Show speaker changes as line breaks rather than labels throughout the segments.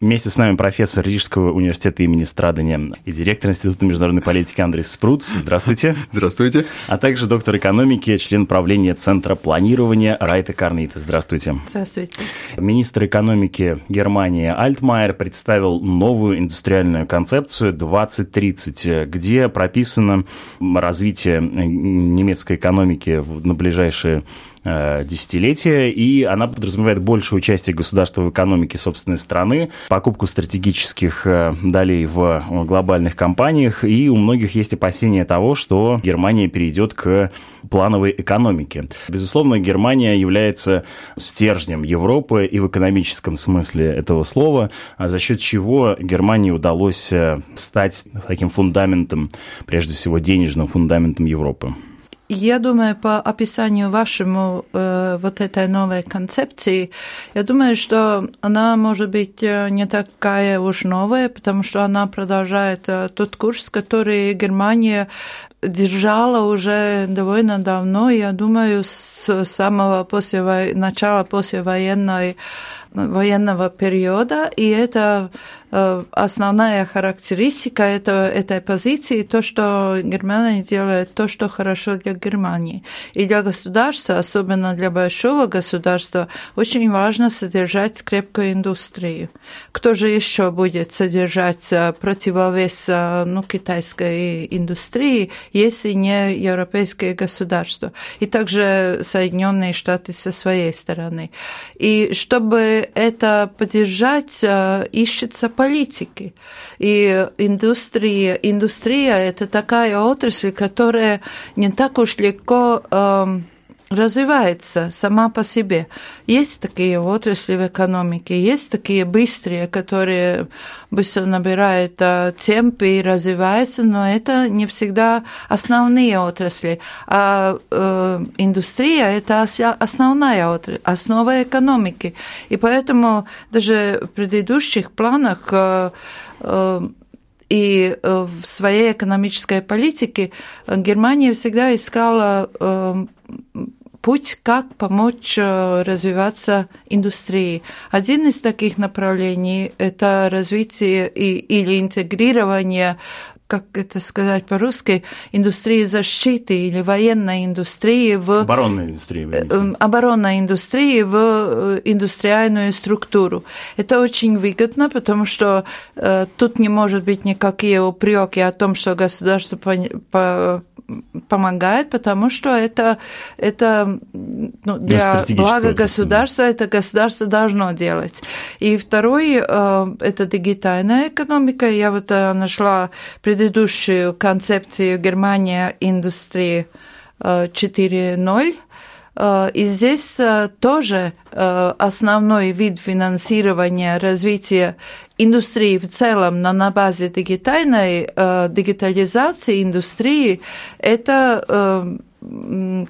Вместе с нами профессор Рижского университета имени Страдания и директор Института международной политики Андрей Спруц. Здравствуйте.
Здравствуйте.
А также доктор экономики, член правления Центра планирования Райта Карнит. Здравствуйте.
Здравствуйте.
Министр экономики Германии Альтмайер представил новую индустриальную концепцию 2030, где прописано развитие немецкой экономики на ближайшие десятилетия, и она подразумевает большее участие государства в экономике собственной страны, покупку стратегических э, долей в глобальных компаниях, и у многих есть опасения того, что Германия перейдет к плановой экономике. Безусловно, Германия является стержнем Европы и в экономическом смысле этого слова, а за счет чего Германии удалось э, стать таким фундаментом, прежде всего денежным фундаментом Европы.
Я думаю, по описанию вашему э, вот этой новой концепции, я думаю, что она может быть э, не такая уж новая, потому что она продолжает э, тот курс, который Германия держала уже довольно давно, я думаю, с самого после, начала послевоенной военного периода, и это основная характеристика этого, этой позиции, то, что Германия делает то, что хорошо для Германии. И для государства, особенно для большого государства, очень важно содержать крепкую индустрию. Кто же еще будет содержать э, противовес э, ну, китайской индустрии, если не европейские государства? И также Соединенные Штаты со своей стороны. И чтобы это поддержать, э, ищется политики. И индустрия, индустрия – это такая отрасль, которая не так уж легко эм, развивается сама по себе. Есть такие отрасли в экономике, есть такие быстрые, которые быстро набирают э, темп и развиваются, но это не всегда основные отрасли. А э, индустрия – это основная отрасль, основа экономики. И поэтому даже в предыдущих планах э, э, и э, в своей экономической политике Германия всегда искала э, путь, как помочь э, развиваться индустрии. Один из таких направлений – это развитие и, или интегрирование как это сказать по-русски, индустрии защиты или военной индустрии в...
Оборонной индустрии.
Э, оборонной индустрии в э, индустриальную структуру. Это очень выгодно, потому что э, тут не может быть никакие упреки о том, что государство по, по, помогает, потому что это, это ну, для блага государства, это государство должно делать. И второй, э, это дигитальная экономика. Я вот э, нашла предыдущую концепцию Германия индустрии 4.0, э, и здесь тоже основной вид финансирования развития индустрии в целом, но на базе дигитальной дигитализации индустрии, это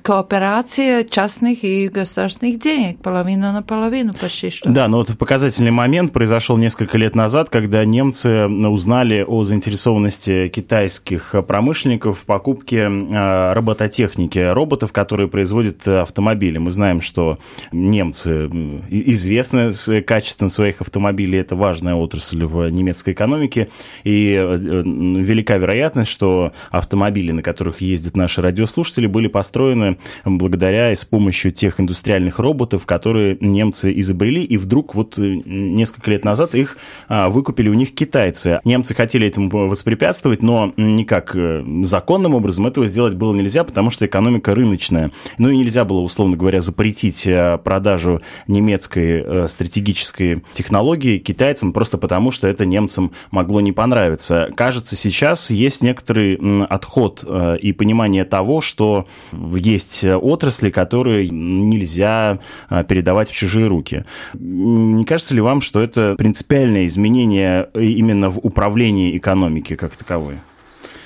кооперация частных и государственных денег, половина на половину почти что.
Да, но вот показательный момент произошел несколько лет назад, когда немцы узнали о заинтересованности китайских промышленников в покупке а, робототехники, роботов, которые производят автомобили. Мы знаем, что немцы известны с качеством своих автомобилей, это важная отрасль в немецкой экономике, и э, велика вероятность, что автомобили, на которых ездят наши радиослушатели, были были построены благодаря и с помощью тех индустриальных роботов, которые немцы изобрели, и вдруг вот э, несколько лет назад их а, выкупили у них китайцы. Немцы хотели этому воспрепятствовать, но никак э, законным образом этого сделать было нельзя, потому что экономика рыночная. Ну и нельзя было, условно говоря, запретить э, продажу немецкой стратегической технологии китайцам просто потому, что это немцам могло не понравиться. Кажется, сейчас есть некоторый отход и понимание того, что есть отрасли, которые нельзя а, передавать в чужие руки. Не кажется ли вам, что это принципиальное изменение именно в управлении экономики как таковой?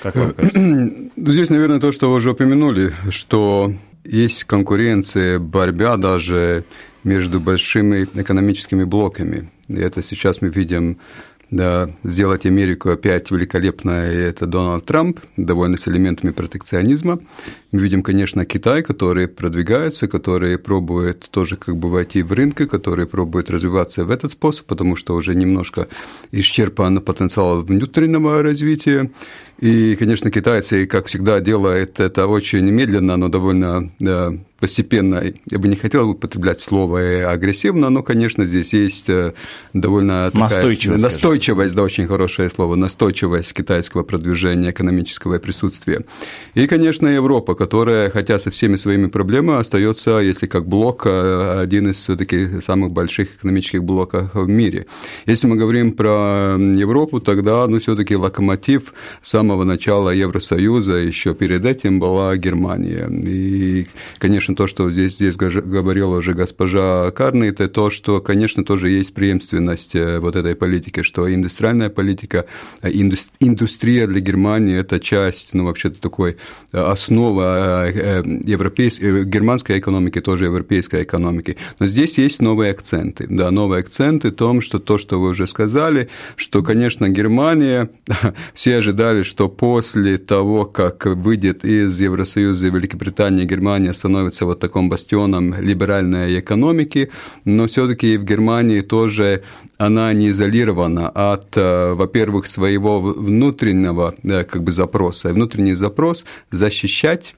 Как вам кажется? Ну, здесь, наверное, то, что вы уже упомянули, что есть конкуренция, борьба даже между большими экономическими блоками. И это сейчас мы видим да, сделать Америку опять великолепной, это Дональд Трамп, довольно с элементами протекционизма. Мы видим, конечно, Китай, который продвигается, который пробует тоже как бы войти в рынки, который пробует развиваться в этот способ, потому что уже немножко исчерпан потенциал внутреннего развития. И, конечно, китайцы, как всегда, делают это очень медленно, но довольно да, постепенно, я бы не хотел употреблять слово агрессивно, но, конечно, здесь есть э, довольно такая
настойчивость,
настойчивость, да, очень хорошее слово, настойчивость китайского продвижения экономического присутствия. И, конечно, Европа, которая, хотя со всеми своими проблемами, остается, если как блок, э, один из все-таки самых больших экономических блоков в мире. Если мы говорим про Европу, тогда, ну, все-таки локомотив самого начала Евросоюза, еще перед этим была Германия. И, конечно, то, что здесь, здесь говорила уже госпожа Карны, это то, что, конечно, тоже есть преемственность э, вот этой политики, что индустриальная политика, э, индустрия для Германии – это часть, ну, вообще-то такой э, основа европейской, германской экономики, тоже европейской экономики. Но здесь есть новые акценты, да, новые акценты в том, что то, что вы уже сказали, что, конечно, Германия, все ожидали, что после того, как выйдет из Евросоюза Великобритания, Германия становится вот таким бастионом либеральной экономики, но все-таки в Германии тоже она не изолирована от, э, во-первых, своего внутреннего э, как бы запроса. Внутренний запрос защищать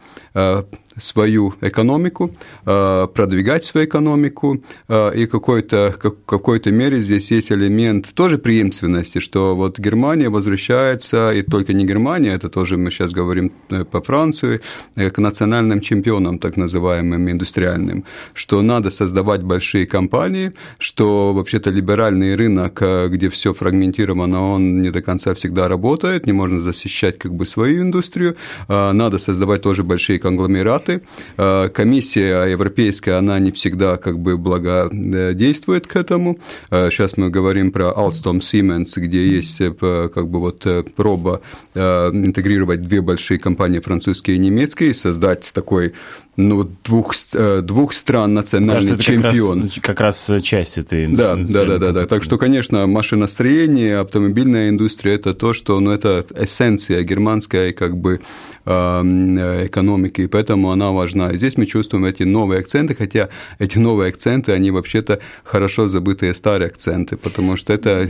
свою экономику, продвигать свою экономику, и какой-то, какой-то мере здесь есть элемент тоже преемственности, что вот Германия возвращается, и только не Германия, это тоже мы сейчас говорим по Франции, к национальным чемпионам, так называемым индустриальным, что надо создавать большие компании, что вообще-то либеральный рынок, где все фрагментировано, он не до конца всегда работает, не можно защищать как бы свою индустрию, надо создавать тоже большие конгломераты. Э, комиссия европейская, она не всегда как бы благодействует к этому. Э, сейчас мы говорим про Alstom Siemens, где есть э, как бы вот проба интегрировать две большие компании, французские и немецкие, и создать такой ну, двух, двух стран национальный Кажется, чемпион.
Как раз, как раз часть этой
да, да, да, да, да. Так что, конечно, машиностроение, автомобильная индустрия – это то, что, ну, это эссенция германской как бы экономики, и поэтому она важна. И здесь мы чувствуем эти новые акценты, хотя эти новые акценты, они вообще-то хорошо забытые старые акценты, потому что это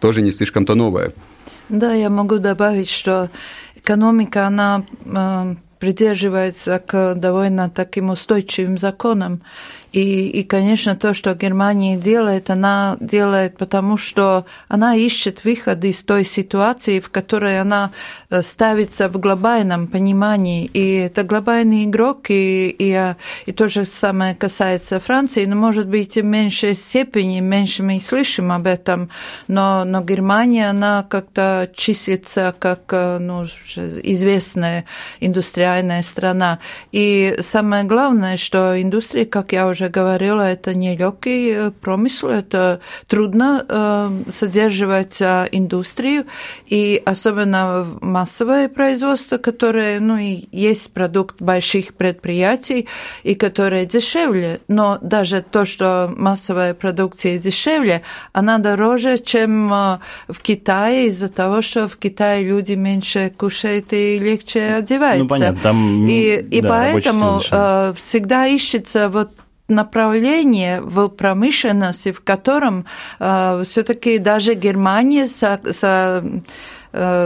тоже не слишком-то новое.
Да, я могу добавить, что экономика, она э, придерживается к довольно таким устойчивым законам. И, и, конечно, то, что Германия делает, она делает потому, что она ищет выход из той ситуации, в которой она э, ставится в глобальном понимании. И это глобальный игрок, и, и, и то же самое касается Франции, но, может быть, в меньшей степени, меньше мы слышим об этом, но, но Германия, она как-то числится как э, ну, известная индустриальная страна. И самое главное, что индустрия, как я уже уже говорила, это нелегкий э, промысел, это трудно э, содержать э, индустрию, и особенно массовое производство, которое, ну, и есть продукт больших предприятий, и которое дешевле, но даже то, что массовая продукция дешевле, она дороже, чем в Китае из-за того, что в Китае люди меньше кушают и легче одеваются. Ну,
понятно, там,
и, и да, поэтому всегда ищется вот направление в промышленности, в котором э, все-таки даже Германия со, со,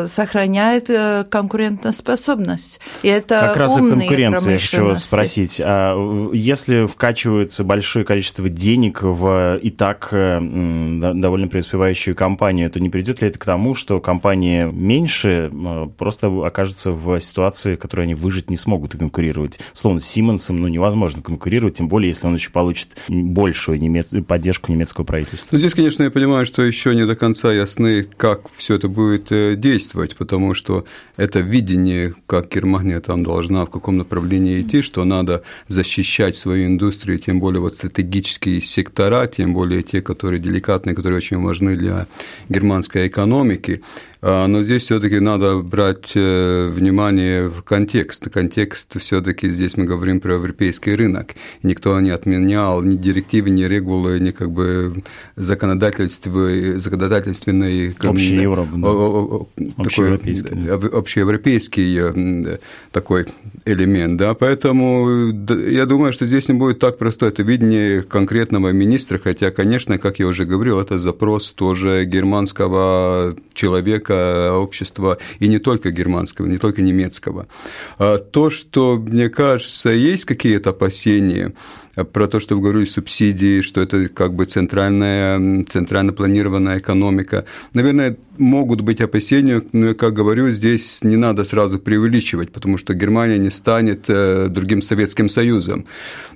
сохраняет э, конкурентоспособность. И это
как раз и конкуренция, хочу спросить. А если вкачивается большое количество денег в и так э, довольно преуспевающую компанию, то не придет ли это к тому, что компании меньше просто окажутся в ситуации, в которой они выжить не смогут и конкурировать? Словно с Симмонсом ну, невозможно конкурировать, тем более, если он еще получит большую немец... поддержку немецкого правительства.
Ну, здесь, конечно, я понимаю, что еще не до конца ясны, как все это будет действовать, потому что это видение, как Германия там должна в каком направлении идти, что надо защищать свою индустрию, тем более вот стратегические сектора, тем более те, которые деликатные, которые очень важны для германской экономики. А, но здесь все-таки надо брать э, внимание в контекст. Контекст все-таки здесь мы говорим про европейский рынок. Никто не отменял ни директивы, ни регулы, ни как бы законодательства, законодательственной...
Общий Европа,
да. Общеевропейский. Общеевропейский э, такой элемент, да, поэтому я думаю, что здесь не будет так просто это видение конкретного министра, хотя, конечно, как я уже говорил, это запрос тоже германского человека, общества, и не только германского, не только немецкого. А то, что, мне кажется, есть какие-то опасения, про то, что вы говорили, субсидии, что это как бы центральная, центрально планированная экономика. Наверное, могут быть опасения, но, как говорю, здесь не надо сразу преувеличивать, потому что Германия не станет э, другим Советским Союзом.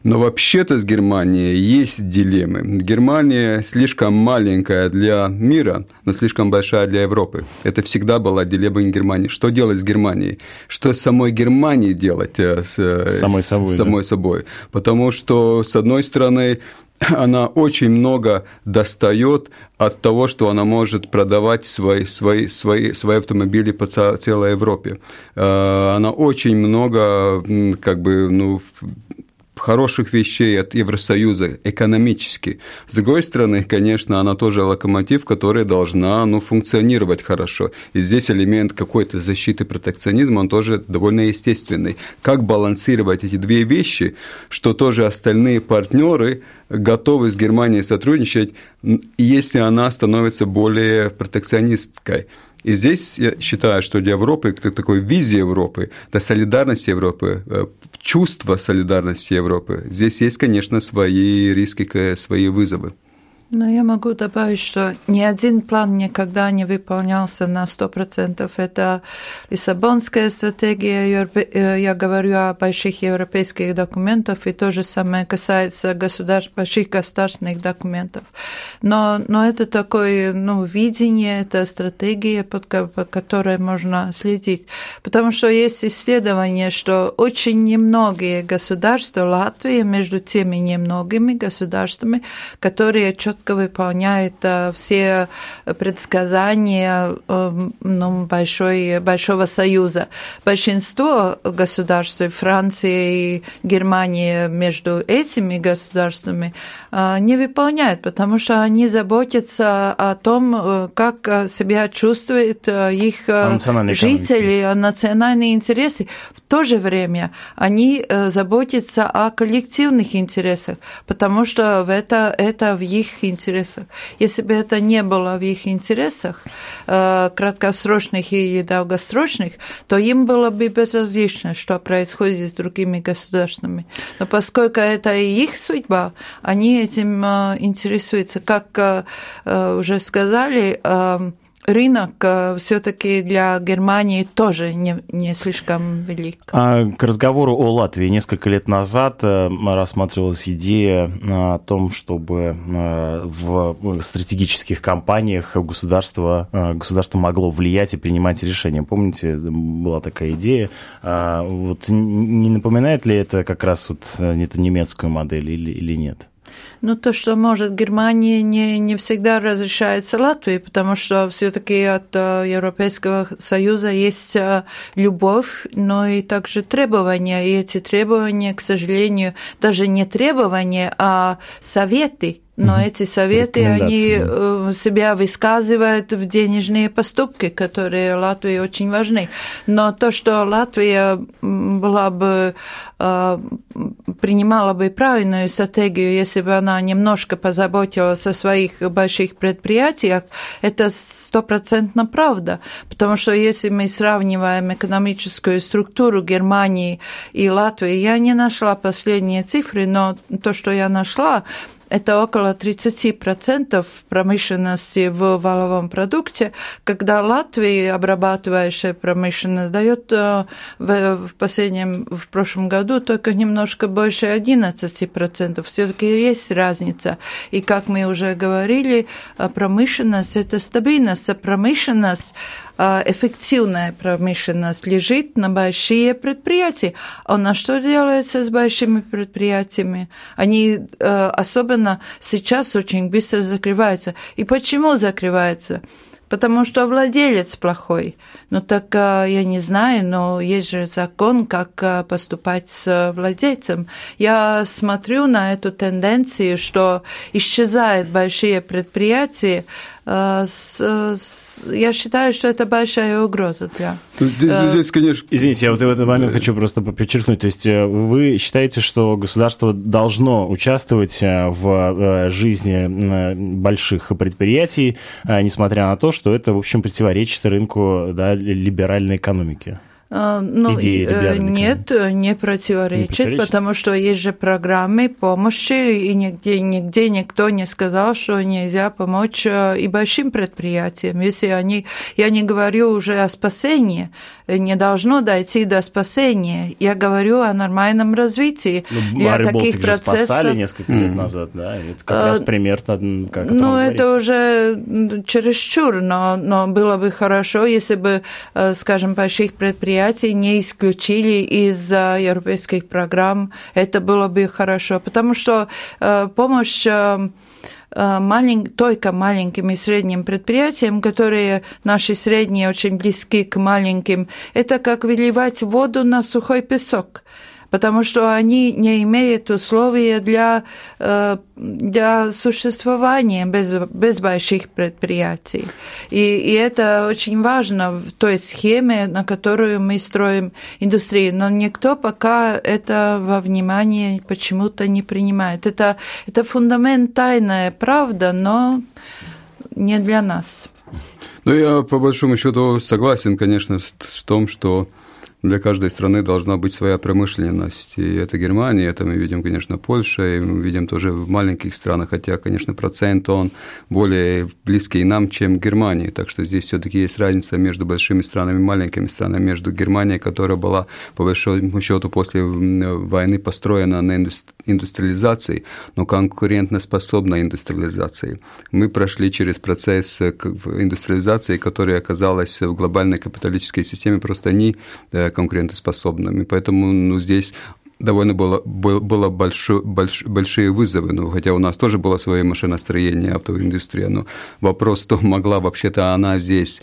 Но вообще-то с Германией есть дилеммы. Германия слишком маленькая для мира, но слишком большая для Европы. Это всегда была дилемма Германии. Что делать с Германией? Что с самой Германией делать? Э, с,
э, самой собой.
С самой
да?
собой. Потому что, с одной стороны, она очень много достает от того, что она может продавать свои, свои, свои, свои автомобили по целой Европе. Э, она очень много как бы, ну, хороших вещей от Евросоюза экономически. С другой стороны, конечно, она тоже локомотив, который должна ну, функционировать хорошо. И здесь элемент какой-то защиты протекционизма, он тоже довольно естественный. Как балансировать эти две вещи, что тоже остальные партнеры готовы с Германией сотрудничать, если она становится более протекционисткой. И здесь я считаю, что для Европы, это такой визия Европы, для солидарности Европы, э, чувство солидарности Европы, здесь есть, конечно, свои риски, свои вызовы.
Но я могу добавить, что ни один план никогда не выполнялся на 100%. Это Лиссабонская стратегия, э, я говорю о больших европейских документах, и то же самое касается государств, больших государственных документов. Но, но это такое ну, видение, это стратегия, под, по которой можно следить. Потому что есть исследование, что очень немногие государства, Латвия между теми немногими государствами, которые четко четко выполняет э, все предсказания э, ну, большой, Большого Союза. Большинство государств, Франция и Германия между этими государствами э, не выполняют, потому что они заботятся о том, как себя чувствуют их жители, национальные интересы. В то же время они заботятся о коллективных интересах, потому что это, это в их интересах. Если бы это не было в их интересах, э, краткосрочных или долгосрочных, то им было бы безразлично, что происходит с другими государствами. Но поскольку это и их судьба, они этим э, интересуются. Как э, уже сказали, рынок э, все-таки для Германии тоже не, не слишком велик.
А к разговору о Латвии несколько лет назад э, рассматривалась идея э, о том, чтобы в стратегических компаниях государство, государство могло влиять и принимать решения. Помните, была такая идея. А вот не напоминает ли это как раз вот это немецкую модель или, или нет?
Ну, то, что может Германия, не, не всегда разрешается Латвии, потому что все-таки от э, Европейского Союза есть э, любовь, но и также требования. И эти требования, к сожалению, даже не требования, а советы но mm эти советы, они э, себя высказывают в денежные поступки, которые Латвии очень важны. Но то, что Латвия была бы, э, принимала бы правильную стратегию, если бы она немножко позаботилась о своих больших предприятиях, это стопроцентно правда. Потому что если мы сравниваем экономическую структуру Германии и Латвии, я не нашла последние цифры, но то, что я нашла, это около 30% промышленности в валовом продукте, когда Латвия, обрабатывающая промышленность, дает э, в, в последнем, в прошлом году только немножко больше 11%. Все-таки есть разница. И как мы уже говорили, э, промышленность – это стабильность, а промышленность эффективная промышленность лежит на большие предприятия. А на что делается с большими предприятиями? Они э, особенно сейчас очень быстро закрываются. И почему закрываются? потому что владелец плохой. Ну так я не знаю, но есть же закон, как поступать с владельцем. Я смотрю на эту тенденцию, что исчезают большие предприятия, Э, с, с, я считаю, что это большая угроза для...
Здесь, э, здесь, конечно...
Извините, я вот в этот момент хочу просто подчеркнуть. То есть э, вы считаете, что государство должно участвовать в жизни больших предприятий, несмотря на то, что это, в общем, противоречит рынку да, либеральной экономики?
Ну, нет, не противоречит, не противоречит, потому что есть же программы помощи, и нигде, нигде никто не сказал, что нельзя помочь и большим предприятиям. Если они, я не говорю уже о спасении, не должно дойти до спасения. Я говорю о нормальном развитии.
Ну, для Барри таких Болтик процессов. спасали несколько лет назад, да? Это как раз пример, как
Ну, это уже чересчур, но, но было бы хорошо, если бы, скажем, больших предприятий предприятий не исключили из европейских программ. Это было бы хорошо, потому что э, помощь э, э, малень... только маленьким и средним предприятиям, которые наши средние очень близки к маленьким, это как выливать воду на сухой песок потому что они не имеют условия для, э, для существования без, без больших предприятий. И, и это очень важно в той схеме, на которую мы строим индустрию. Но никто пока это во внимание почему-то не принимает. Это, это фундаментальная правда, но не для нас.
Ну, я по большому счету согласен, конечно, с том, что для каждой страны должна быть своя промышленность. И это Германия, это мы видим, конечно, Польша, и мы видим тоже в маленьких странах, хотя, конечно, процент он более близкий нам, чем Германии. Так что здесь все-таки есть разница между большими странами и маленькими странами, между Германией, которая была, по большому счету, после войны построена на индустриализации, но конкурентоспособной индустриализации. Мы прошли через процесс индустриализации, которая оказалась в глобальной капиталистической системе просто не э, конкурентоспособными. Поэтому ну, здесь довольно было, было большой, больш, большие вызовы, ну, хотя у нас тоже было свое машиностроение, автоиндустрия, но вопрос, то могла вообще-то она здесь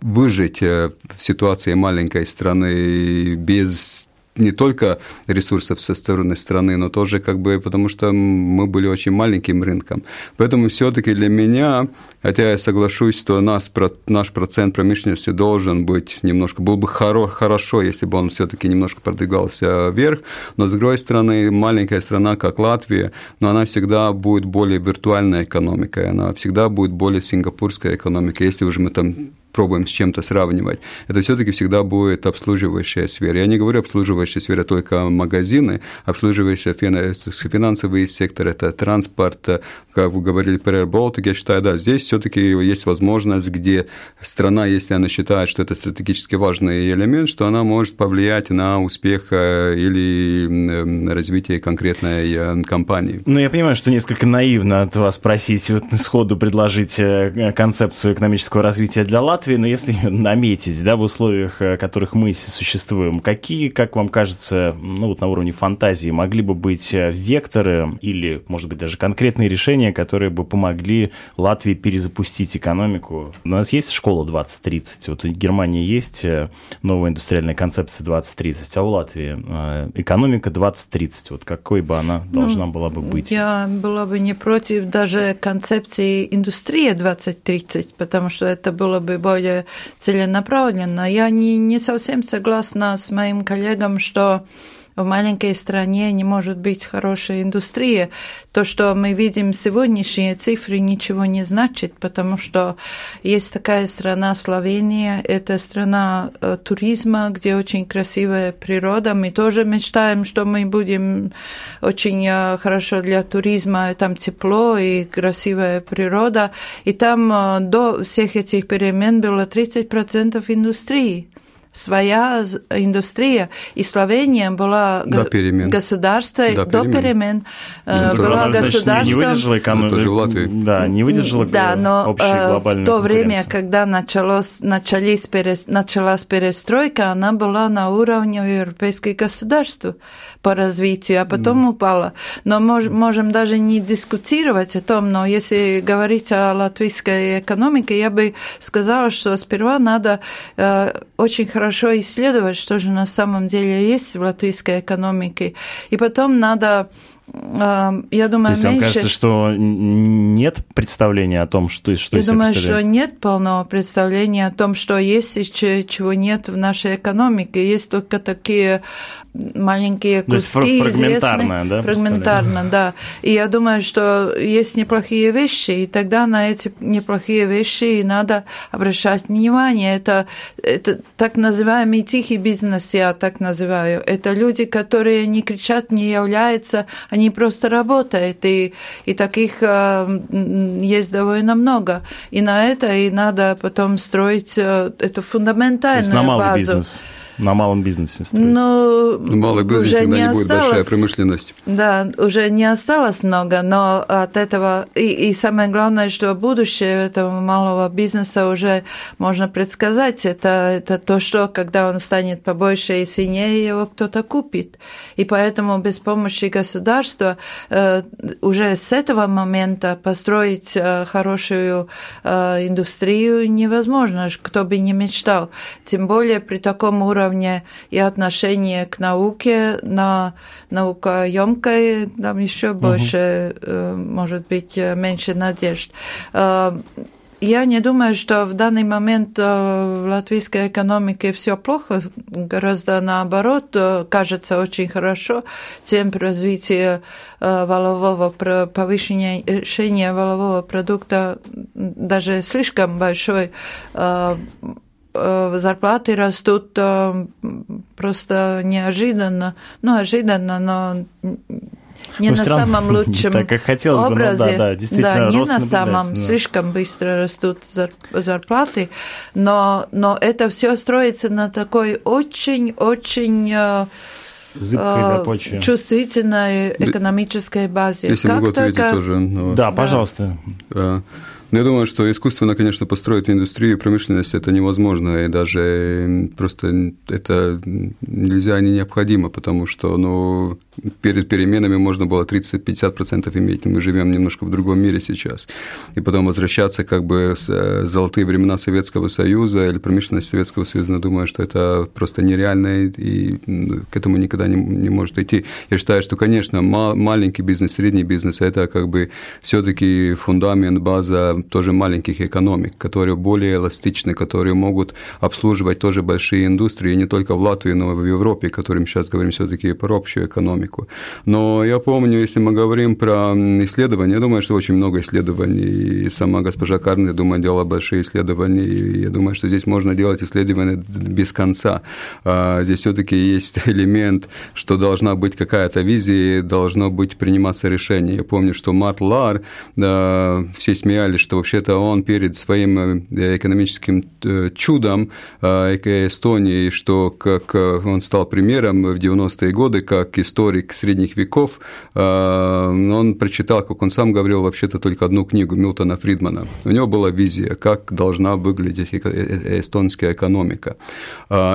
выжить э, в ситуации маленькой страны без не только ресурсов со стороны страны, но тоже как бы потому что мы были очень маленьким рынком. Поэтому все-таки для меня, хотя я соглашусь, что нас, наш процент промышленности должен быть немножко, был бы хоро, хорошо, если бы он все-таки немножко продвигался вверх, но с другой стороны, маленькая страна, как Латвия, но она всегда будет более виртуальной экономикой, она всегда будет более сингапурской экономикой, если уже мы там пробуем с чем-то сравнивать, это все-таки всегда будет обслуживающая сфера. Я не говорю обслуживающая сфера только магазины, обслуживающая финансовый сектор, это транспорт, как вы говорили про Air я считаю, да, здесь все-таки есть возможность, где страна, если она считает, что это стратегически важный элемент, что она может повлиять на успех э, или развитие конкретной э, компании.
Ну, я понимаю, что несколько наивно от вас просить вот сходу предложить э, концепцию экономического развития для Латвии, Латвии, но если наметить, да, в условиях, в которых мы существуем, какие, как вам кажется, ну вот на уровне фантазии могли бы быть э, векторы или, может быть, даже конкретные решения, которые бы помогли Латвии перезапустить экономику? У нас есть школа 2030, вот в Германии есть э, новая индустриальная концепция 2030, а у Латвии э, экономика 2030, вот какой бы она ну, должна ну, была бы быть?
Я была бы не против даже концепции индустрии 2030, потому что это было бы более целенаправленно. Я не, не совсем согласна с моим коллегом, что в маленькой стране не может быть хорошая индустрия. То, что мы видим сегодняшние цифры, ничего не значит, потому что есть такая страна Словения, это страна э, туризма, где очень красивая природа. Мы тоже мечтаем, что мы будем очень э, хорошо для туризма, там тепло и красивая природа. И там э, до всех этих перемен было 30% индустрии своя индустрия, и Словения была
до перемен.
государством до, до перемен,
ну, была государством... Не выдержала экономика, да, не выдержала
да, но в то время, когда началось, начались, началась перестройка, она была на уровне европейских государств по развитию, а потом mm. упала. Но мож, можем даже не дискутировать о том, но если говорить о латвийской экономике, я бы сказала, что сперва надо э, очень хорошо исследовать, что же на самом деле есть в латвийской экономике, и потом надо я думаю,
То есть меньше... вам кажется, что нет представления о том, что, что
Я думаю, что нет полного представления о том, что есть и чего нет в нашей экономике. Есть только такие маленькие куски
фрагментарно, да?
Фрагментарно, да. И я думаю, что есть неплохие вещи, и тогда на эти неплохие вещи и надо обращать внимание. Это, это так называемый тихий бизнес, я так называю. Это люди, которые не кричат, не являются, они просто работают, и, и таких э, есть довольно много. И на это и надо потом строить э, эту фундаментальную То есть базу. Бизнес
на малом бизнесе строить.
Ну,
малый бизнес уже не, не осталось, будет большая промышленность.
Да, уже не осталось много, но от этого и, и самое главное, что будущее этого малого бизнеса уже можно предсказать. Это, это то, что когда он станет побольше и сильнее, его кто-то купит. И поэтому без помощи государства э, уже с этого момента построить э, хорошую э, индустрию невозможно, кто бы не мечтал. Тем более при таком уровне уровне и отношение к науке на наукоемкой, там еще угу. больше, э, может быть, э, меньше надежд. Э, я не думаю, что в данный момент в латвийской экономике все плохо, гораздо наоборот, кажется очень хорошо. Темп развития валового повышения валового продукта даже слишком большой зарплаты растут э, просто неожиданно, ну, ожиданно, но не но на самом лучшем так, как хотелось образе, бы, но, да, да, действительно, да, не на самом, да. слишком быстро растут зарплаты, но, но это все строится на такой очень-очень э, Зыбкой, чувствительной экономической базе.
Если как могу ответить только... тоже.
Но... Да, пожалуйста.
Да. Ну, я думаю, что искусственно, конечно, построить индустрию и промышленность это невозможно, и даже просто это нельзя, не необходимо, потому что ну, перед переменами можно было 30-50% иметь, мы живем немножко в другом мире сейчас. И потом возвращаться как бы в э, золотые времена Советского Союза или промышленность Советского Союза, думаю, что это просто нереально, и к этому никогда не, не может идти. Я считаю, что, конечно, маленький бизнес, средний бизнес – это как бы все таки фундамент, база тоже маленьких экономик, которые более эластичны, которые могут обслуживать тоже большие индустрии, не только в Латвии, но и в Европе, которым сейчас говорим все-таки про общую экономику. Но я помню, если мы говорим про исследования, я думаю, что очень много исследований, и сама госпожа Карн, я думаю, делала большие исследования, и я думаю, что здесь можно делать исследования без конца. А здесь все-таки есть элемент, что должна быть какая-то визия, должно быть приниматься решение. Я помню, что Мат Лар, все смеялись, что вообще-то он перед своим э, экономическим э, чудом э, Эстонии, что как он стал примером в 90-е годы, как историк средних веков, он прочитал, как он сам говорил, вообще-то только одну книгу Милтона Фридмана. У него была визия, как должна выглядеть эстонская экономика.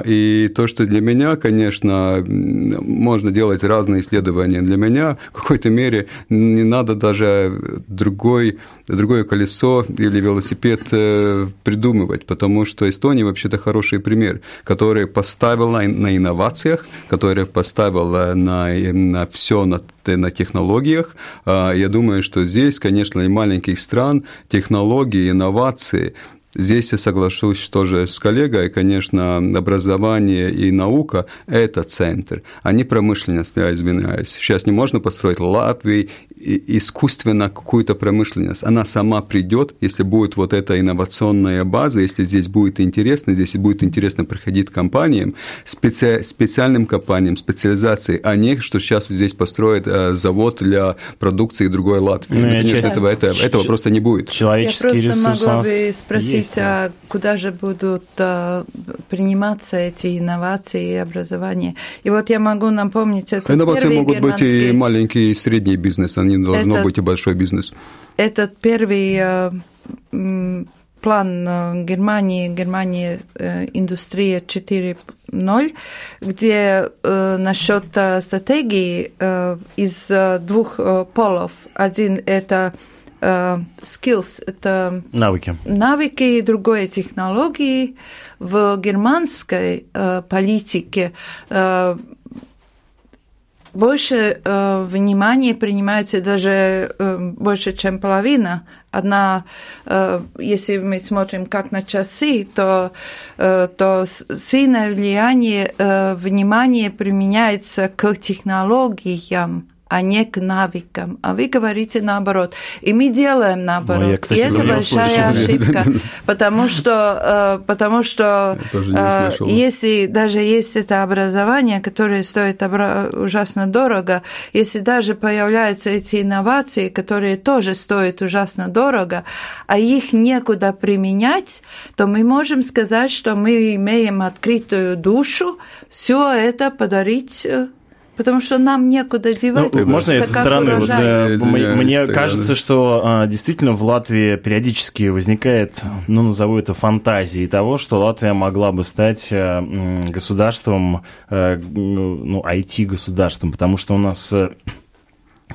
И то, что для меня, конечно, можно делать разные исследования. Для меня в какой-то мере не надо даже другой, другое колесо или велосипед э, придумывать, потому что Эстония вообще-то хороший пример, который поставил на, инновациях, который поставил на, на все на, на технологиях. А, я думаю, что здесь, конечно, и маленьких стран технологии, инновации Здесь я соглашусь тоже с коллегой, конечно, образование и наука – это центр, а не промышленность, я извиняюсь. Сейчас не можно построить Латвии искусственно какую-то промышленность. Она сама придет, если будет вот эта инновационная база, если здесь будет интересно, здесь будет интересно проходить компаниям, специ, специальным компаниям, специализации, а не, что сейчас здесь построят э, завод для продукции другой Латвии. Ну, Конечно, часть... этого, это, этого просто не будет.
Человеческий Я просто ресурс могла бы спросить, есть, а куда же будут а, приниматься эти инновации и образование? И вот я могу напомнить, это
Инновации могут германский... быть и маленький, и средний бизнес, они не должно этот, быть и большой бизнес.
Этот первый э, план э, Германии, Германии э, индустрия 4.0, где э, насчет э, стратегии э, из э, двух э, полов. Один это skills, это
навыки.
навыки, другое технологии. В германской э, политике э, больше э, внимания принимается даже э, больше, чем половина. Одна, э, если мы смотрим как на часы, то, э, то сильное влияние э, внимания применяется к технологиям, а не к навыкам. А вы говорите наоборот. И мы делаем наоборот. Ну, я, кстати, и это большая ошибка, потому что, э, потому что э, если даже есть это образование, которое стоит ужасно дорого, если даже появляются эти инновации, которые тоже стоят ужасно дорого, а их некуда применять, то мы можем сказать, что мы имеем открытую душу, все это подарить э, потому что нам некуда девать.
Ну, можно я со стороны? Вот, э, мне кажется, что а, действительно в Латвии периодически возникает, ну, назову это фантазией того, что Латвия могла бы стать э, государством, э, ну, IT-государством, потому что у нас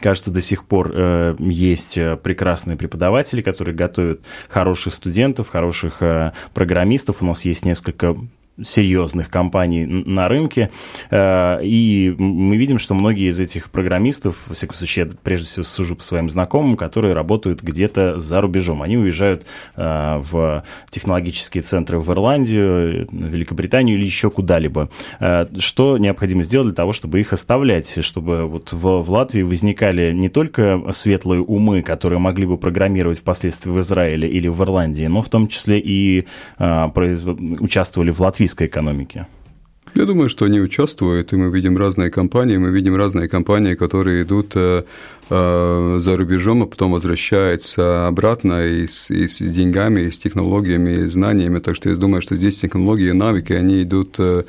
Кажется, до сих пор э, есть прекрасные преподаватели, которые готовят хороших студентов, хороших э, программистов. У нас есть несколько серьезных компаний на рынке, э, и мы видим, что многие из этих программистов, в всяком случае, я прежде всего сужу по своим знакомым, которые работают где-то за рубежом. Они уезжают э, в технологические центры в Ирландию, в Великобританию или еще куда-либо. Э, что необходимо сделать для того, чтобы их оставлять, чтобы вот в, в Латвии возникали не только светлые умы, которые могли бы программировать впоследствии в Израиле или в Ирландии, но в том числе и участвовали в Латвии латвийской экономики?
Я думаю, что они участвуют, и мы видим разные компании, мы видим разные компании, которые идут э, за рубежом, а потом возвращаются обратно и с, и с деньгами, и с технологиями, и знаниями. Так что я думаю, что здесь технологии и навыки, они идут э,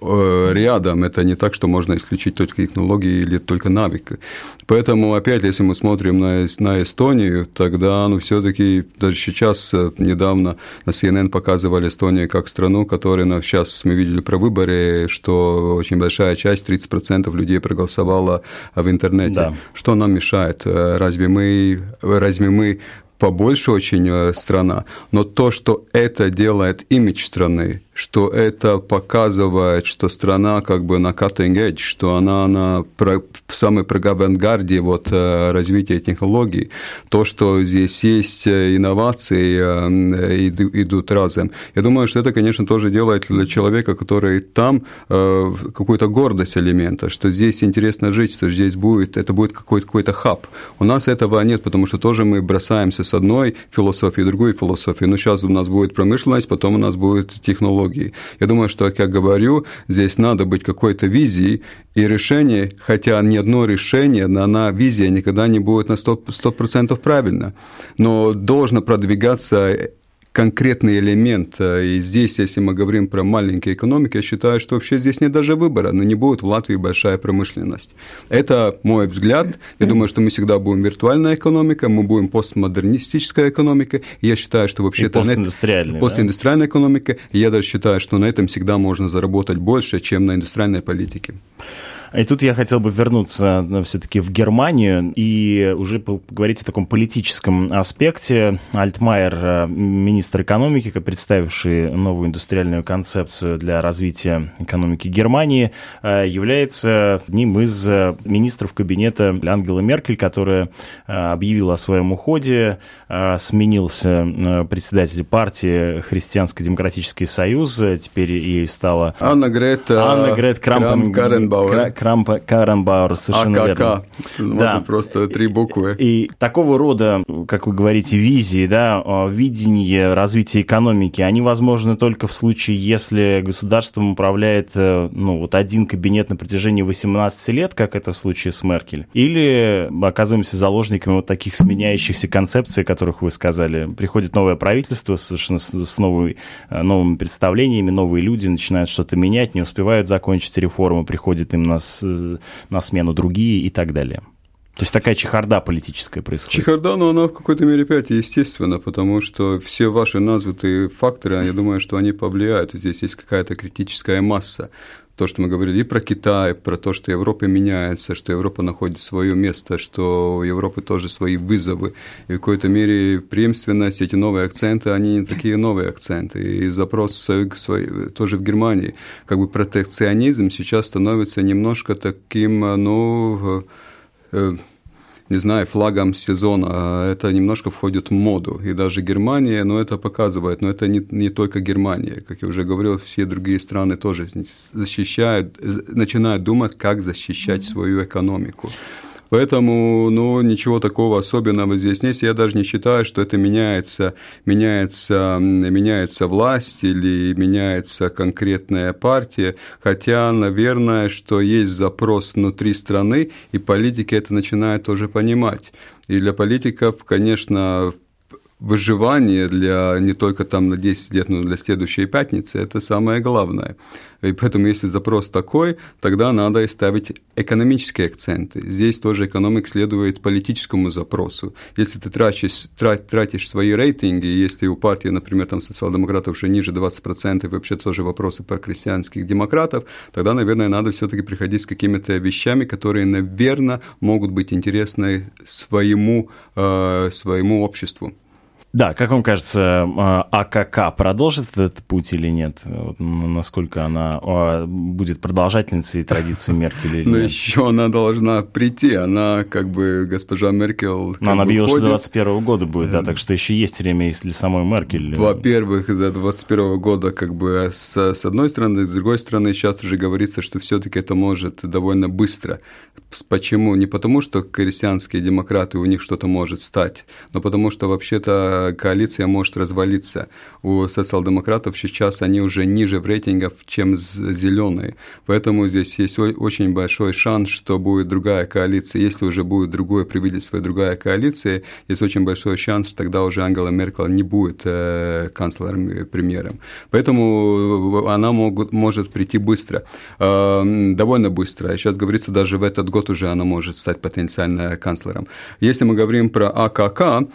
Э, рядом. Это не так, что можно исключить только технологии или только навыки. Поэтому, опять, если мы смотрим на, на Эстонию, тогда ну, все-таки даже сейчас э, недавно на CNN показывали Эстонию как страну, которая ну, сейчас мы видели про выборы, что очень большая часть, 30% людей проголосовала в интернете. Да. Что нам мешает? Э, разве мы, разве мы побольше очень страна, но то, что это делает имидж страны, что это показывает, что страна как бы на cutting edge, что она на про, самой авангарде вот, э, развития технологий. То, что здесь есть э, инновации, э, идут разом. Я думаю, что это, конечно, тоже делает для человека, который там, какую-то гордость элемента, что здесь интересно жить, что здесь будет, это будет какой-то какой хаб. У нас этого нет, потому что тоже мы бросаемся с одной философии в другую философию. Но сейчас у нас будет промышленность, потом у нас технология технологии. Я думаю, что, как я говорю, здесь надо быть какой-то визией и решение, хотя ни одно решение, она визия никогда не будет на 100%, 100% правильно, но должно продвигаться конкретный элемент. Э, и здесь, если мы говорим про маленькие экономики, я считаю, что вообще здесь нет даже выбора, но не будет в Латвии большая промышленность. Это мой взгляд. Я думаю, что мы всегда будем виртуальная экономика, мы будем постмодернистическая экономика. И я считаю, что вообще это
постиндустриальная,
постиндустриальная да? экономика. И я даже считаю, что на этом всегда можно заработать больше, чем на индустриальной политике.
И тут я хотел бы вернуться ну, все-таки в Германию и уже поговорить о таком политическом аспекте. Альтмайер, э, министр экономики, представивший новую индустриальную концепцию для развития экономики Германии, э, является одним из э, министров кабинета Ангелы Меркель, которая объявила о своем уходе. Сменился председатель партии Христианско-демократический союз, теперь ей стала
Анна Грет,
Анна Грет Крампен...
Каренбауэр
Крампа, Каренбауэр, совершенно
АКК.
верно.
Да. просто три буквы.
И такого рода, как вы говорите, визии, да, видение развития экономики, они возможны только в случае, если государством управляет, э, ну, вот один кабинет на протяжении 18 лет, как это в случае с Меркель, или оказываемся заложниками вот таких сменяющихся концепций, о которых вы сказали. Приходит новое правительство совершенно с новой, э, новыми представлениями, новые люди начинают что-то менять, не успевают закончить реформы, приходят им на, на смену другие и так далее. То есть такая чехарда политическая происходит.
Чехарда, но она в какой-то мере опять естественно, потому что все ваши названные факторы, я думаю, что они повлияют. Здесь есть какая-то критическая масса то, что мы говорили и про Китай, про то, что Европа меняется, что Европа находит свое место, что у Европы тоже свои вызовы. И в какой-то мере преемственность, эти новые акценты, они не такие новые акценты. И запрос свой, тоже в Германии, как бы протекционизм сейчас становится немножко таким, ну, э, не знаю, флагом сезона. А это немножко входит в моду. И даже Германия, ну, это показывает. Но это не, не только Германия. Как я уже говорил, все другие страны тоже защищают, начинают думать, как защищать свою экономику. Поэтому, ну, ничего такого особенного здесь нет. Я даже не считаю, что это меняется, меняется, меняется власть или меняется конкретная партия. Хотя, наверное, что есть запрос внутри страны, и политики это начинают тоже понимать. И для политиков, конечно, выживание для не только там на 10 лет, но для следующей пятницы, это самое главное. И поэтому, если запрос такой, тогда надо и ставить экономические акценты. Здесь тоже экономик следует политическому запросу. Если ты тратишь, трат, тратишь свои рейтинги, если у партии, например, там социал-демократов уже ниже 20%, и вообще тоже вопросы про крестьянских демократов, тогда, наверное, надо все-таки приходить с какими-то вещами, которые, наверное, могут быть интересны своему, э, своему обществу.
Да, как вам кажется, а, АКК продолжит этот путь или нет? насколько она а, будет продолжательницей традиции Меркель или
Но нет? еще она должна прийти, она как бы госпожа Меркель...
Но она объявила, что 21 года будет, да, так что еще есть время, если самой Меркель...
Во-первых, до 21 года как бы с, с одной стороны, с другой стороны, сейчас уже говорится, что все-таки это может довольно быстро. Почему? Не потому, что крестьянские демократы, у них что-то может стать, но потому что вообще-то коалиция может развалиться. У социал-демократов сейчас они уже ниже в рейтингах, чем зеленые. Поэтому здесь есть очень большой шанс, что будет другая коалиция. Если уже будет другое правительство и другая коалиция, есть очень большой шанс, что тогда уже Ангела Меркель не будет э, канцлером премьером. Поэтому она могут, может прийти быстро, э, довольно быстро. Сейчас говорится, даже в этот год уже она может стать потенциально канцлером. Если мы говорим про АКК,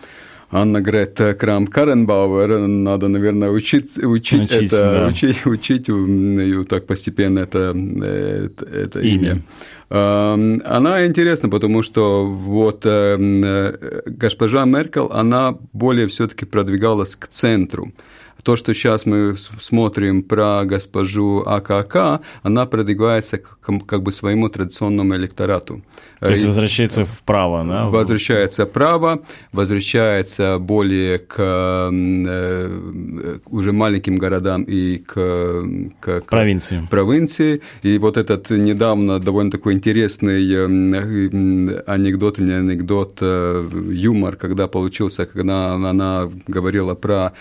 Анна Грета Крам Каренбауэр, надо, наверное, учить, учить, учить это, да. учить, учить и так постепенно это, это, это имя. имя. Она интересна, потому что вот э, госпожа Меркель, она более все-таки продвигалась к центру то, что сейчас мы смотрим про госпожу АКК, она продвигается к как бы своему традиционному электорату.
То есть возвращается вправо, да?
Возвращается вправо, возвращается более к э, уже маленьким городам и к,
к, к провинции.
провинции. И вот этот недавно довольно такой интересный анекдот, не анекдот, э, юмор, когда получился, когда она говорила про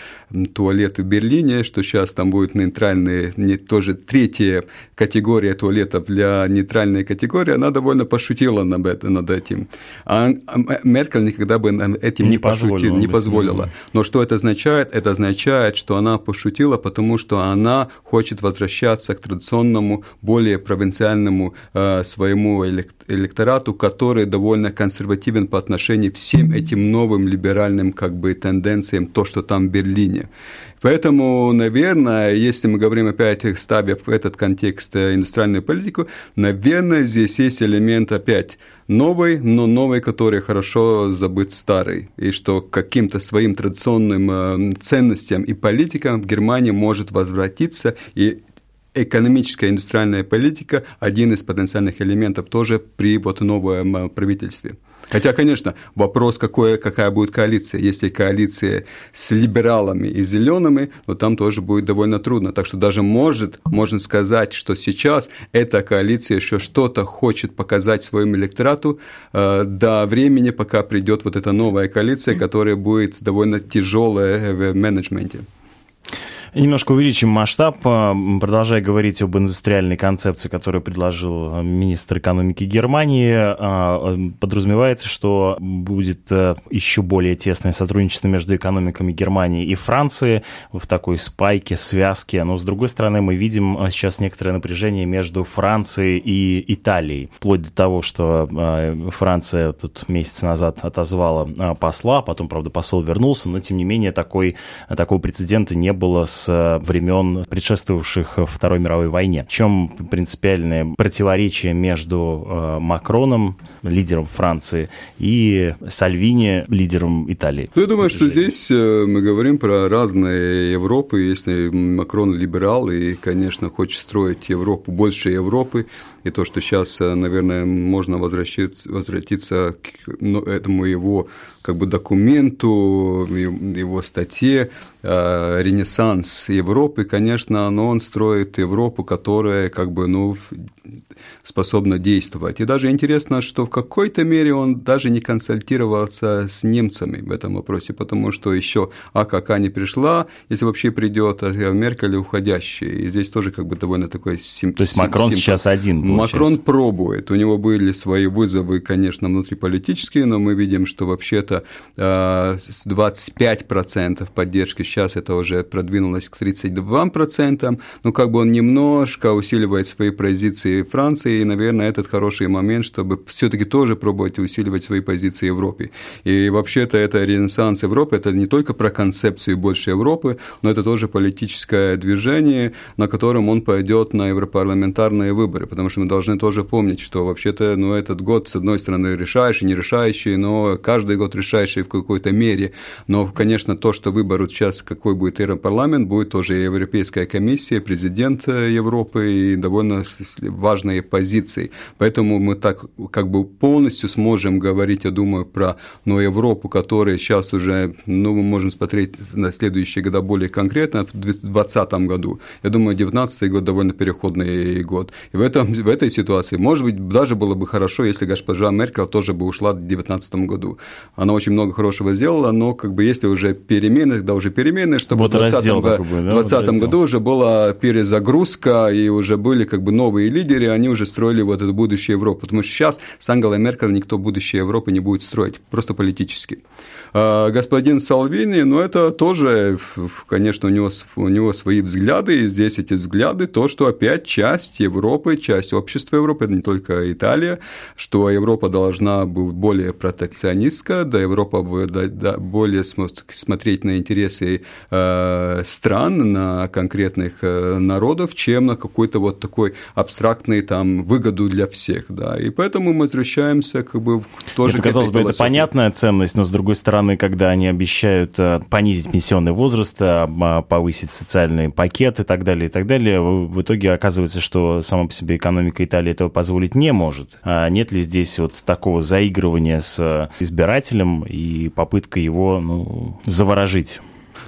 туалет туалеты в Берлине, что сейчас там будет нейтральные, не, тоже третья категория туалетов для нейтральной категории, она довольно пошутила над, это, над этим. А, а Меркель никогда бы этим не, не пошутила. Не позволила. Но что это означает? Это означает, что она пошутила, потому что она хочет возвращаться к традиционному, более провинциальному э, своему электорату, который довольно консервативен по отношению к всем этим новым либеральным как бы тенденциям, то, что там в Берлине. Поэтому, наверное, если мы говорим опять, ставя в этот контекст э, индустриальную политику, наверное, здесь есть элемент опять новый, но новый, который хорошо забыт старый, и что каким-то своим традиционным э, ценностям и политикам в Германии может возвратиться, и экономическая индустриальная политика – один из потенциальных элементов тоже при вот новом э, правительстве. Хотя, конечно, вопрос, какое, какая будет коалиция. Если коалиция с либералами и зелеными, то там тоже будет довольно трудно. Так что даже может, можно сказать, что сейчас эта коалиция еще что-то хочет показать своему электорату э, до времени, пока придет вот эта новая коалиция, которая будет довольно тяжелая в менеджменте.
Немножко увеличим масштаб, э, продолжая говорить об индустриальной концепции, которую предложил э, министр экономики Германии. Э, подразумевается, что будет еще более тесное сотрудничество между экономиками Германии и Франции в такой спайке, связке. Но, с другой стороны, мы видим сейчас некоторое напряжение между Францией и Италией. Вплоть до того, что Франция тут месяц назад отозвала посла, потом, правда, посол вернулся, но, тем не менее, такой, такого прецедента не было с с времен предшествовавших Второй мировой войне. В чем принципиальное противоречие между э, Макроном, лидером Франции, и Сальвини, лидером Италии?
Ну, я думаю, что здесь э, мы говорим про разные Европы. Если Макрон либерал и, конечно, хочет строить Европу, больше Европы, и то, что сейчас, э, наверное, можно возвратиться, возвратиться к ну, этому его как бы документу, его статье э, «Ренессанс Европы», конечно, но он строит Европу, которая как бы, ну, способна действовать. И даже интересно, что в какой-то мере он даже не консультировался с немцами в этом вопросе, потому что еще АКК не пришла, если вообще придет, а Меркель уходящий. И здесь тоже как бы довольно такой симптом.
То есть Макрон симптом. сейчас один,
получается. Макрон пробует. У него были свои вызовы, конечно, внутриполитические, но мы видим, что вообще-то 25% поддержки сейчас это уже продвинулось к 32%. Ну, как бы он немножко усиливает свои позиции Франции, и, наверное, этот хороший момент, чтобы все-таки тоже пробовать усиливать свои позиции Европе. И вообще-то это ренессанс Европы, это не только про концепцию больше Европы, но это тоже политическое движение, на котором он пойдет на европарламентарные выборы, потому что мы должны тоже помнить, что вообще-то ну, этот год, с одной стороны, решающий, не решающий, но каждый год решающий в какой-то мере. Но, конечно, то, что выберут сейчас, какой будет Европарламент, будет тоже Европейская комиссия, президент Европы и довольно важные позиции. Поэтому мы так как бы полностью сможем говорить, я думаю, про ну, Европу, которая сейчас уже, ну, мы можем смотреть на следующие года более конкретно, в 2020 году. Я думаю, 2019 год довольно переходный год. И в, этом, в этой ситуации, может быть, даже было бы хорошо, если госпожа Меркель тоже бы ушла в 2019 году. Она очень много хорошего сделала, но как бы если уже перемены, да, уже перемены, чтобы вот в 2020 да, году уже была перезагрузка, и уже были как бы новые лидеры, они уже строили вот эту будущее Европы. Потому что сейчас с Ангелой Меркель никто будущее Европы не будет строить, просто политически. А господин Салвини, ну, это тоже, конечно, у него, у него свои взгляды, и здесь эти взгляды, то, что опять часть Европы, часть общества Европы, это не только Италия, что Европа должна быть более протекционистка, да, Европа будет да, более смотреть на интересы э, стран, на конкретных э, народов, чем на какой-то вот такой абстрактный там выгоду для всех, да, и поэтому мы возвращаемся как бы тоже
это, казалось бы, это понятная ценность, но с другой стороны стороны, когда они обещают э, понизить пенсионный возраст, э, а, повысить социальный пакет и так далее, и так далее, в итоге оказывается, что сама по себе экономика Италии этого позволить не может. А нет ли здесь вот такого заигрывания с избирателем и попытка его ну, заворожить?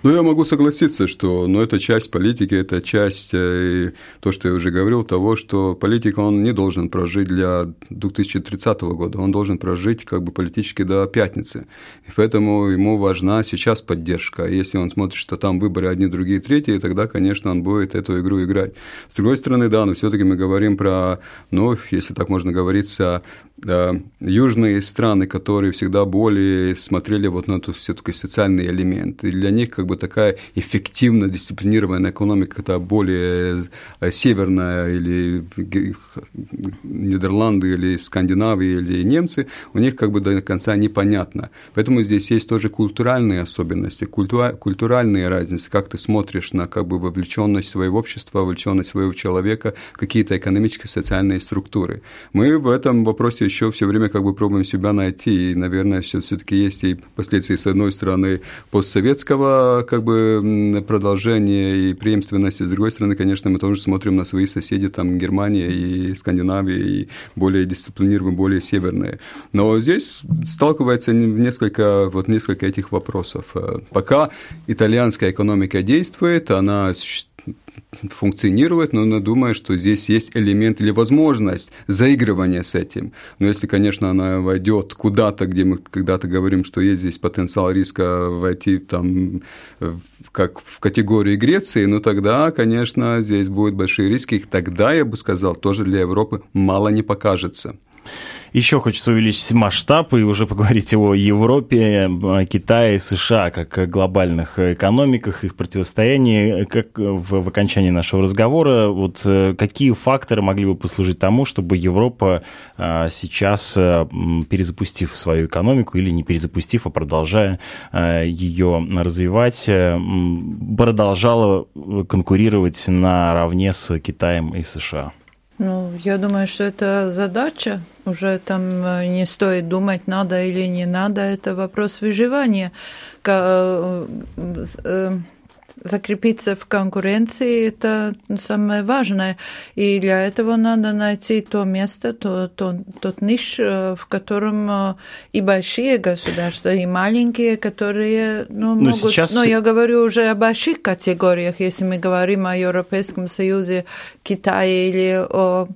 Ну, я могу согласиться, что ну, это часть политики, это часть, э, то, что я уже говорил, того, что политик, он не должен прожить для 2030 года, он должен прожить как бы политически до пятницы. И поэтому ему важна сейчас поддержка. А если он смотрит, что там выборы одни, другие, третьи, тогда, конечно, он будет эту игру играть. С другой стороны, да, но все-таки мы говорим про, ну, если так можно говориться, южные страны, которые всегда более смотрели вот на этот все-таки социальный элемент. И для них как бы такая эффективно дисциплинированная экономика, это более э, северная или Нидерланды, или Скандинавия, или немцы, у них как бы до конца непонятно. Поэтому здесь есть тоже культуральные особенности, культура, культуральные разницы, как ты смотришь на как бы вовлеченность своего общества, вовлеченность своего человека, какие-то экономические, социальные структуры. Мы в этом вопросе еще все время как бы пробуем себя найти, и, наверное, все-таки есть и последствия, с одной стороны, постсоветского как бы продолжение и преемственность. С другой стороны, конечно, мы тоже смотрим на свои соседи, там Германия и Скандинавия, и более дисциплинированные, более северные. Но здесь сталкивается несколько, вот несколько этих вопросов. Э, пока итальянская экономика действует, она функционирует, но она думает, что здесь есть элемент или возможность заигрывания с этим. Но если, конечно, она войдет куда-то, где мы когда-то говорим, что есть здесь потенциал риска войти там как в категорию Греции, ну тогда, конечно, здесь будут большие риски. И тогда, я бы сказал, тоже для Европы мало не покажется.
Еще хочется увеличить масштаб и уже поговорить о Европе, Китае, США как глобальных экономиках, их противостоянии. Как в, в окончании нашего разговора, вот э, какие факторы могли бы послужить тому, чтобы Европа а, сейчас, э, перезапустив свою экономику или не перезапустив, а продолжая э, ее развивать, продолжала конкурировать наравне с Китаем и США?
Ну, я думаю, что это задача. Уже там э, не стоит думать, надо или не надо. Это вопрос выживания. Закрепиться в конкуренции – это самое важное. И для этого надо найти то место, то, то, тот ниш, э, в котором э, и большие государства, и маленькие, которые ну, Но могут... Сейчас... Но я говорю уже о больших категориях, если мы говорим о Европейском Союзе, Китае или о,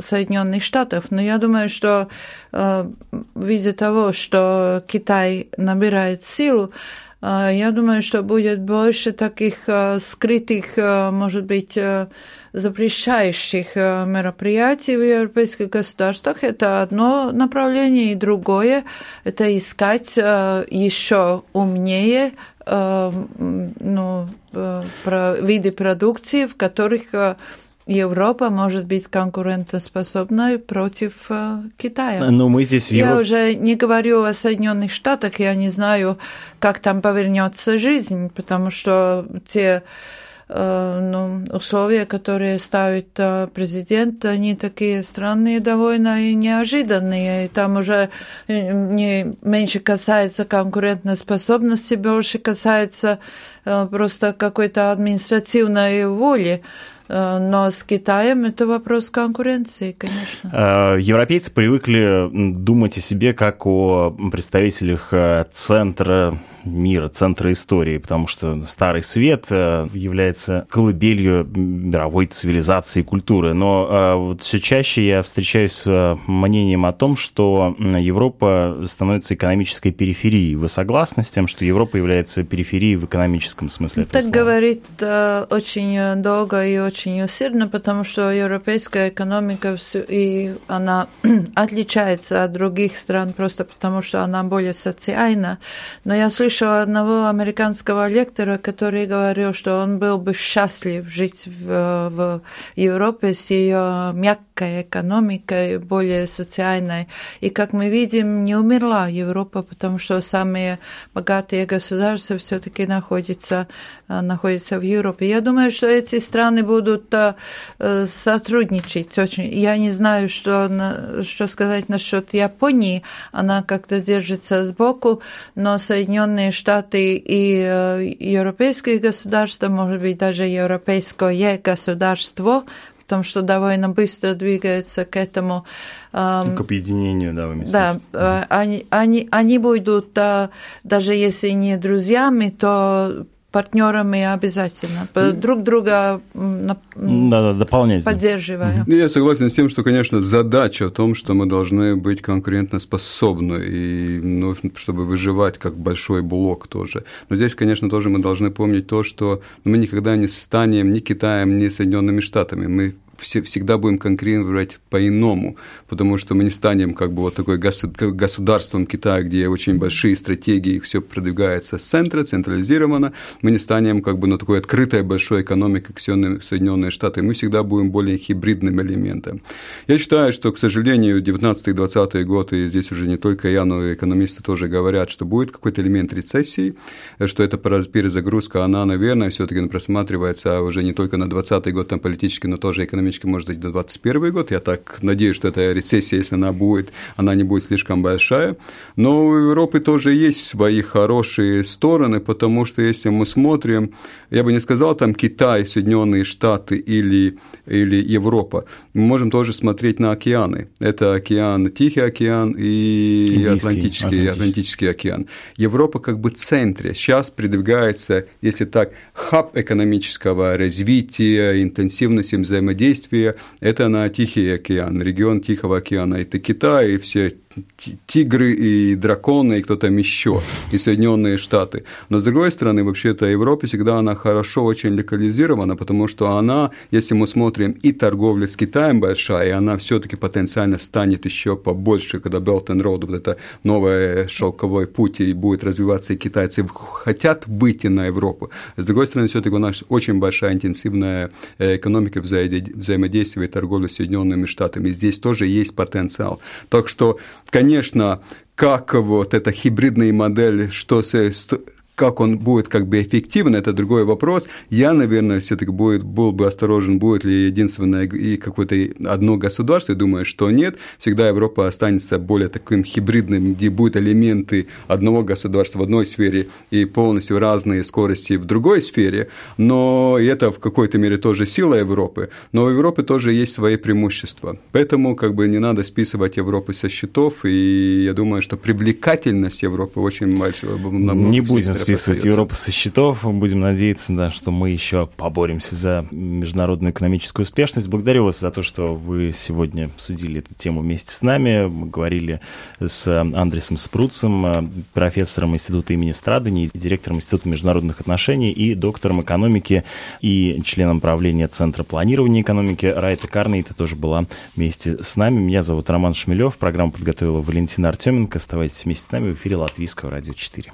Соединенных Штатах. Но я думаю, что э, видя того, что Китай набирает силу, я думаю, что будет больше таких а, скрытых, а, может быть, запрещающих мероприятий в европейских государствах. Это одно направление, и другое – это искать еще умнее ну, виды продукции, в которых Европа может быть конкурентоспособной против э, Китая.
Но мы здесь в
Европ... Я уже не говорю о Соединенных Штатах, я не знаю, как там повернется жизнь, потому что те э, ну, условия, которые ставит э, президент, они такие странные довольно и неожиданные. И там уже не меньше касается конкурентоспособности, больше касается просто какой-то административной воли. Э, но с Китаем это вопрос конкуренции, конечно.
Э, европейцы привыкли думать о себе как о представителях э, центра мира, центра истории, потому что Старый Свет э, является колыбелью мировой цивилизации и культуры. Но э, вот все чаще я встречаюсь с э, мнением о том, что Европа становится экономической периферией. Вы согласны с тем, что Европа является периферией в экономическом смысле
Так говорит очень долго и очень усердно, потому что европейская экономика и она отличается от других стран просто потому, что она более социальна. Но я слышу слышала одного американского лектора, который говорил, что он был бы счастлив жить в, в Европе с ее мягкой экономикой, более социальной. И, как мы видим, не умерла Европа, потому что самые богатые государства все-таки находятся, находятся в Европе. Я думаю, что эти страны будут э, сотрудничать очень. Я не знаю, что, что сказать насчет Японии. Она как-то держится сбоку, но Соединенные Соединенные Штаты и э, европейские государства, может быть, даже европейское государство, потому что довольно быстро двигается к этому.
К объединению, да, вы
Да, э, они, они, они будут, даже если не друзьями, то партнерами обязательно, друг друга да,
да, дополнять.
поддерживая.
Я согласен с тем, что, конечно, задача в том, что мы должны быть конкурентоспособны, и, ну, чтобы выживать как большой блок тоже. Но здесь, конечно, тоже мы должны помнить то, что мы никогда не станем ни Китаем, ни Соединенными Штатами. Мы все, всегда будем конкурировать по-иному, потому что мы не станем как бы вот такой государством Китая, где очень большие стратегии, все продвигается с центра, централизировано, мы не станем как бы на такой открытой большой экономикой, как Соединенные Штаты, мы всегда будем более гибридным элементом. Я считаю, что, к сожалению, 19-20 год, и здесь уже не только я, но и экономисты тоже говорят, что будет какой-то элемент рецессии, что эта перезагрузка, она, наверное, все-таки просматривается уже не только на 20 год там политически, но тоже экономически экономически может быть до 2021 год. Я так надеюсь, что эта рецессия, если она будет, она не будет слишком большая. Но у Европы тоже есть свои хорошие стороны, потому что если мы смотрим, я бы не сказал там Китай, Соединенные Штаты или, или Европа, мы можем тоже смотреть на океаны. Это океан, Тихий океан и Индийский, Атлантический, Атлантический. Атлантический океан. Европа как бы в центре. Сейчас придвигается, если так, хаб экономического развития, интенсивности взаимодействия, это на Тихий океан, регион Тихого океана. Это Китай и все тигры и драконы, и кто там еще, и Соединенные Штаты. Но, с другой стороны, вообще-то Европа всегда она хорошо очень локализирована, потому что она, если мы смотрим, и торговля с Китаем большая, и она все-таки потенциально станет еще побольше, когда Belt and Road, вот это новый шелковой путь, и будет развиваться, и китайцы хотят выйти на Европу. С другой стороны, все-таки у нас очень большая интенсивная э, экономика взаимодействия и торговли с Соединенными Штатами. Здесь тоже есть потенциал. Так что конечно, как вот эта гибридная модель, что с, как он будет как бы эффективен, это другой вопрос. Я, наверное, все-таки будет, был бы осторожен, будет ли единственное и какое-то одно государство. Я думаю, что нет. Всегда Европа останется более таким гибридным, где будут элементы одного государства в одной сфере и полностью разные скорости в другой сфере. Но это в какой-то мере тоже сила Европы. Но у Европы тоже есть свои преимущества. Поэтому как бы не надо списывать Европу со счетов. И я думаю, что привлекательность Европы очень большая.
Не будем списывать Европу со счетов. Будем надеяться, да, что мы еще поборемся за международную экономическую успешность. Благодарю вас за то, что вы сегодня обсудили эту тему вместе с нами. Мы говорили с Андресом Спруцем, профессором Института имени Страдани, директором Института международных отношений и доктором экономики и членом правления Центра планирования экономики Райта Карнейта тоже была вместе с нами. Меня зовут Роман Шмелев. Программу подготовила Валентина Артеменко. Оставайтесь вместе с нами в эфире Латвийского радио 4.